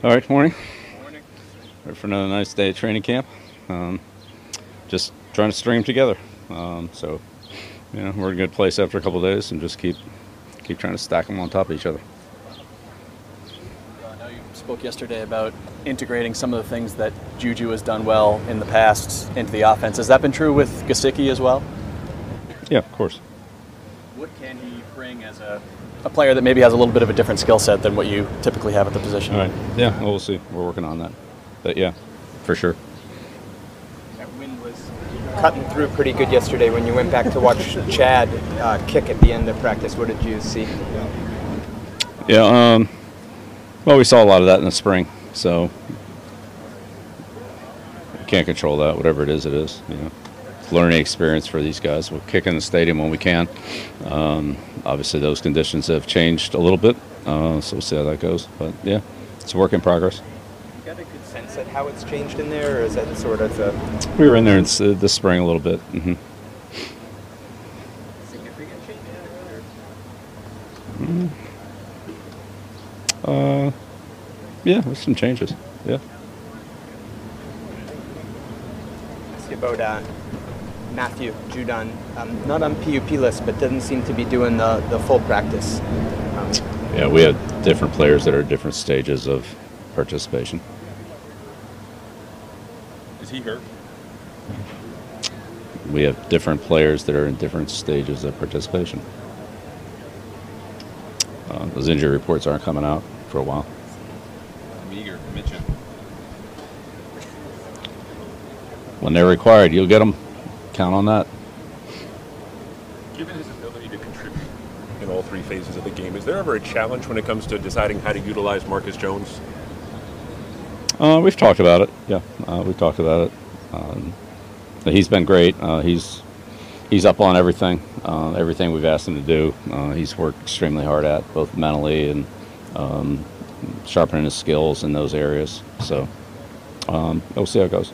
All right, morning. Morning. Ready for another nice day at training camp. Um, just trying to string them together. Um, so, you know, we're in a good place after a couple days, and just keep keep trying to stack them on top of each other. I know you spoke yesterday about integrating some of the things that Juju has done well in the past into the offense. Has that been true with Gesicki as well? Yeah, of course. What can he bring as a, a player that maybe has a little bit of a different skill set than what you typically have at the position? All right. Yeah, well, we'll see. We're working on that. But yeah, for sure. That wind was cutting through pretty good yesterday when you went back to watch Chad uh, kick at the end of practice. What did you see? Yeah. Um, well, we saw a lot of that in the spring, so can't control that. Whatever it is, it is. You know, it's a learning experience for these guys. We'll kick in the stadium when we can. Um, obviously, those conditions have changed a little bit, uh, so we'll see how that goes. But yeah, it's a work in progress. You got a good sense at how it's changed in there, or is that sort of a We were in there in, s- this spring a little bit. hmm significant change? Uh, yeah, there's some changes. Yeah. Ask you about uh, Matthew Judon, um, not on PUP list, but doesn't seem to be doing the, the full practice. Um, Yeah, we have different players that are at different stages of participation. Is he hurt? We have different players that are in different stages of participation. Uh, those injury reports aren't coming out for a while. I'm eager to mention. When they're required, you'll get them. Count on that. Given his ability to contribute in all three phases of the game, is there ever a challenge when it comes to deciding how to utilize Marcus Jones? Uh, we've talked about it. Yeah, uh, we've talked about it. Um, he's been great. Uh, he's he's up on everything, uh, everything we've asked him to do. Uh, he's worked extremely hard at both mentally and um, sharpening his skills in those areas. So um, we'll see how it goes.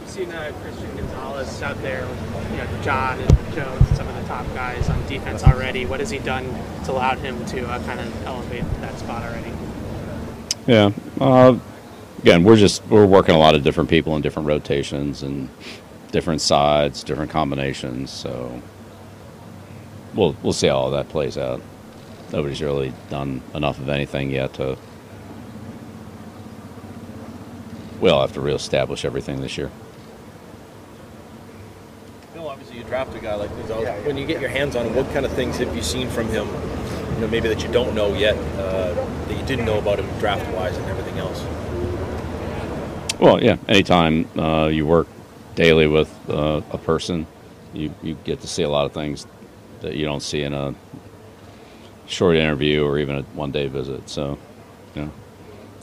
You've seen uh, Christian Gonzalez out there with you know, Jonathan Jones, some of the top guys on defense already. What has he done to allow him to uh, kind of elevate that spot already? Yeah. Uh, again, we're just we're working a lot of different people in different rotations and different sides, different combinations. So we'll we'll see how all that plays out. Nobody's really done enough of anything yet to. We'll have to reestablish everything this year. Bill, obviously you draft a guy like Gonzalez. When you get your hands on him, what kind of things have you seen from him? You know, maybe that you don't know yet, uh, that you didn't know about him draft-wise and everything else. Well, yeah. Anytime uh, you work daily with uh, a person, you, you get to see a lot of things that you don't see in a short interview or even a one day visit. So, you know,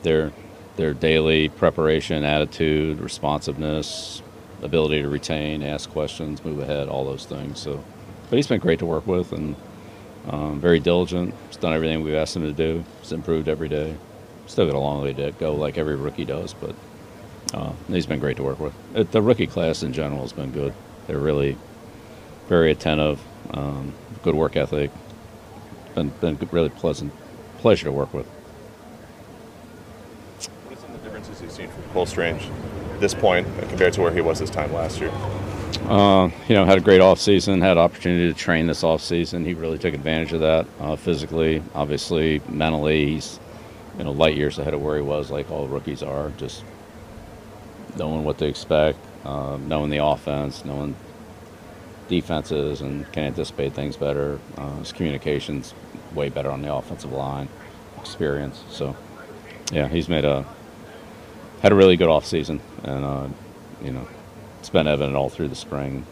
their their daily preparation, attitude, responsiveness, ability to retain, ask questions, move ahead, all those things. So, but he's been great to work with and um, very diligent. He's done everything we've asked him to do. He's improved every day. Still got a long way to go, like every rookie does, but uh, he's been great to work with. Uh, The rookie class in general has been good. They're really very attentive, um, good work ethic. Been been really pleasant, pleasure to work with. What are some of the differences you've seen from Cole Strange this point compared to where he was this time last year? Uh, you know, had a great off season. Had opportunity to train this off season. He really took advantage of that. Uh, physically, obviously, mentally, he's you know light years ahead of where he was, like all rookies are. Just knowing what to expect, uh, knowing the offense, knowing defenses, and can anticipate things better. Uh, his communications way better on the offensive line, experience. So, yeah, he's made a had a really good off season, and uh, you know, it's been evident all through the spring,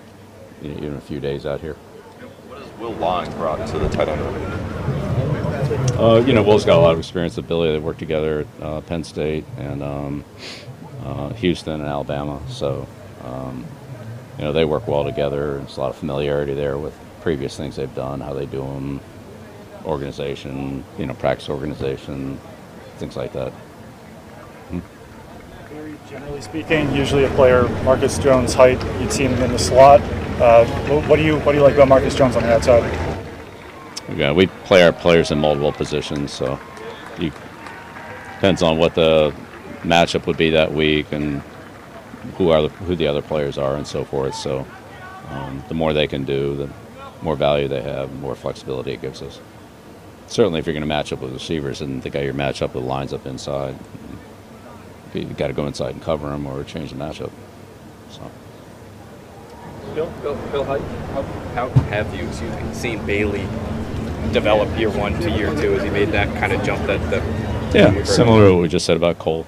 you know, even a few days out here. What has Will Lawing brought to the tight end room? Uh, you know, Will's got a lot of experience with Billy. They worked together at uh, Penn State and um, uh, Houston and Alabama. So, um, you know, they work well together. There's a lot of familiarity there with previous things they've done, how they do them, organization, you know, practice organization, things like that. Very Generally speaking, usually a player Marcus Jones' height, you'd see him in the slot. Uh, what, what do you what do you like about Marcus Jones on the outside? Yeah, we play our players in multiple positions, so you depends on what the matchup would be that week and who are the, who the other players are and so forth. So um, the more they can do, the more value they have, the more flexibility it gives us. Certainly, if you're going to match up with receivers and the guy you're match up with lines up inside, you've got to go inside and cover him or change the matchup. So. Bill, Bill, Bill how, how, how have you excuse me, seen Bailey develop year one to year two? as he made that kind of jump that the yeah, similar to what we just said about Cole.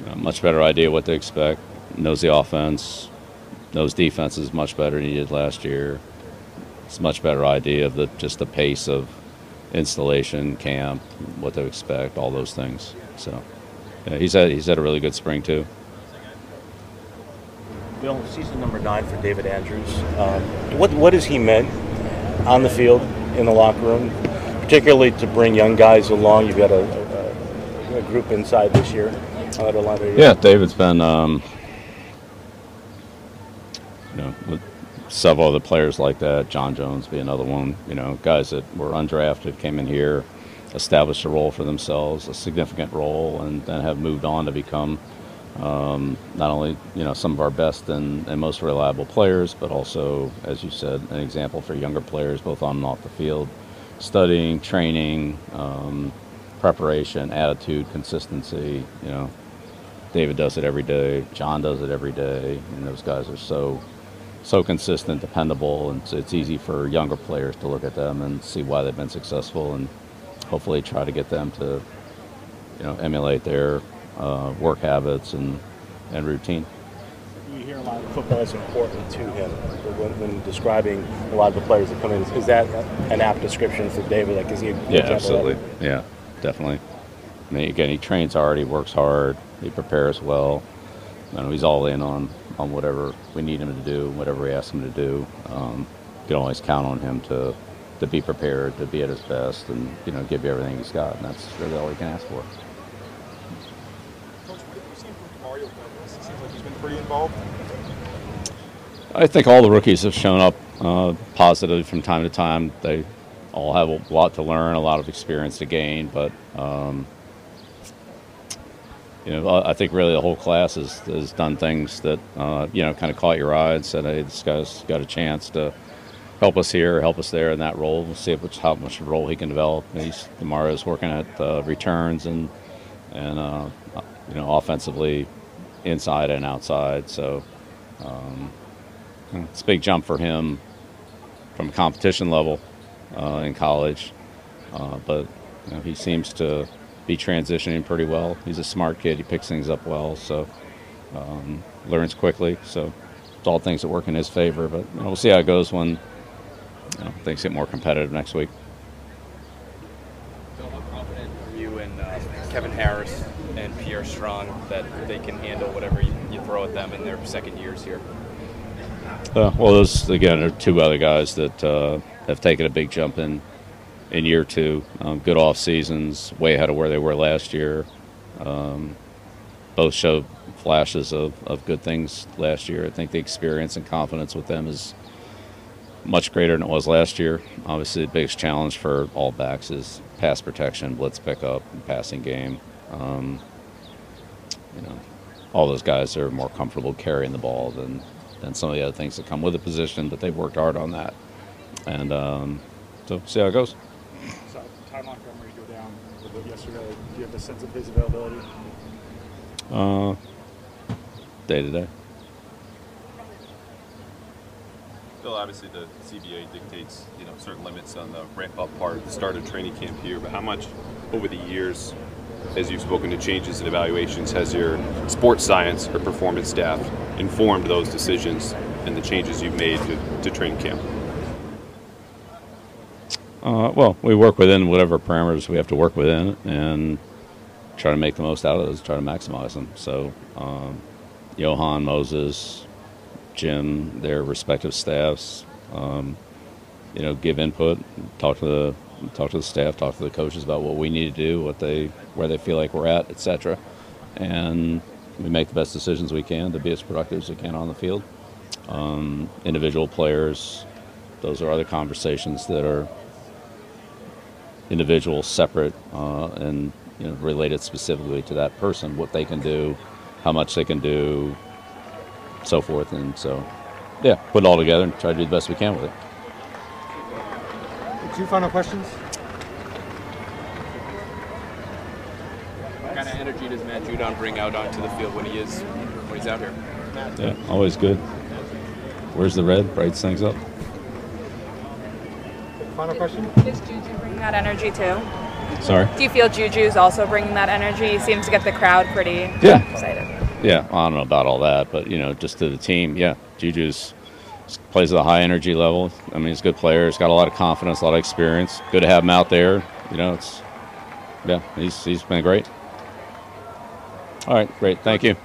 You know, much better idea what to expect. Knows the offense. Knows defense is much better than he did last year. It's a much better idea of the just the pace of installation, camp, what to expect, all those things. So, yeah, he's had he's had a really good spring too. Bill, season number nine for David Andrews. Um, what what has he meant on the field, in the locker room, particularly to bring young guys along? You've got a, a, a group inside this year. Yeah, David's been, um, you know, with several other players like that. John Jones be another one. You know, guys that were undrafted came in here, established a role for themselves, a significant role, and then have moved on to become um, not only you know some of our best and, and, most reliable players, but also, as you said, an example for younger players, both on and off the field, studying, training, um, preparation, attitude, consistency. You know, David does it every day. John does it every day, and those guys are so so consistent, dependable, and so it's easy for younger players to look at them and see why they've been successful, and hopefully try to get them to you know emulate their uh, work habits and, and routine. You hear a lot of football is important to him when, when, describing a lot of the players that come in. Is that an apt description for David? Like, is he? yeah, absolutely. Yeah, definitely. I mean, again, he trains hard. He works hard. He prepares well. You know, he's all in on on whatever we need him to do, whatever we ask him to do. Um, you can always count on him to to be prepared, to be at his best, and you know, give you everything he's got. And that's really all he can ask for. pretty involved? I think all the rookies have shown up uh, positively from time to time. They all have a lot to learn, a lot of experience to gain, but um, you know, I think really the whole class has, has done things that uh, you know kind of caught your eye and said, "Hey, this guy's got a chance to help us here, help us there in that role. We'll see how much role he can develop." He's is working at uh, returns and and uh, you know offensively inside and outside. So um, it's a big jump for him from a competition level uh, in college, uh, but you know, he seems to be transitioning pretty well. He's a smart kid. He picks things up well, so um, learns quickly. So it's all things that work in his favor. But you know, we'll see how it goes when you know, things get more competitive next week. How confident are you in uh, Kevin Harris and Pierre Strong that they can handle whatever you, you throw at them in their second years here? Uh, well, those again are two other guys that uh, have taken a big jump in in year two. Um, good off seasons, way ahead of where they were last year. Um, both showed flashes of, of good things last year. I think the experience and confidence with them is much greater than it was last year. Obviously, the biggest challenge for all backs is pass protection, blitz pickup, and passing game. Um, you know, all those guys are more comfortable carrying the ball than than some of the other things that come with the position, but they've worked hard on that. And um, so, see how it goes. So, Ty Montgomery go down a little bit yesterday. Do you have a sense of his availability? Uh, day to day. Bill, obviously the CBA dictates you know certain limits on the ramp up part the start of training camp here, but how much over the years as you've spoken to changes and evaluations, has your sports science or performance staff informed those decisions and the changes you've made to, to training camp? Uh, well, we work within whatever parameters we have to work within and try to make the most out of those, try to maximize them. So, um, Johan, Moses, Jim, their respective staffs, um, you know, give input, talk to the talk to the staff, talk to the coaches about what we need to do, what they, where they feel like we're at, etc. And we make the best decisions we can to be as productive as we can on the field. Um, individual players, those are other conversations that are individual, separate uh, and you know, related specifically to that person, what they can do, how much they can do, so forth. And so, yeah, put it all together and try to do the best we can with it. Two final questions. What kind of energy does Matt Judon bring out onto the field when he is when he's out here? Yeah, always good. Where's the red? Brights things up. Final question. Does Juju bring that energy too? Sorry. Do you feel Juju's also bringing that energy? He seems to get the crowd pretty Yeah. excited. Yeah, I don't know about all that, but you know, just to the team, yeah, Juju's plays at a high energy level. I mean, he's a good player. He's got a lot of confidence, a lot of experience. Good to have him out there. You know, it's yeah, he's he's been great. All right, great. Thank you.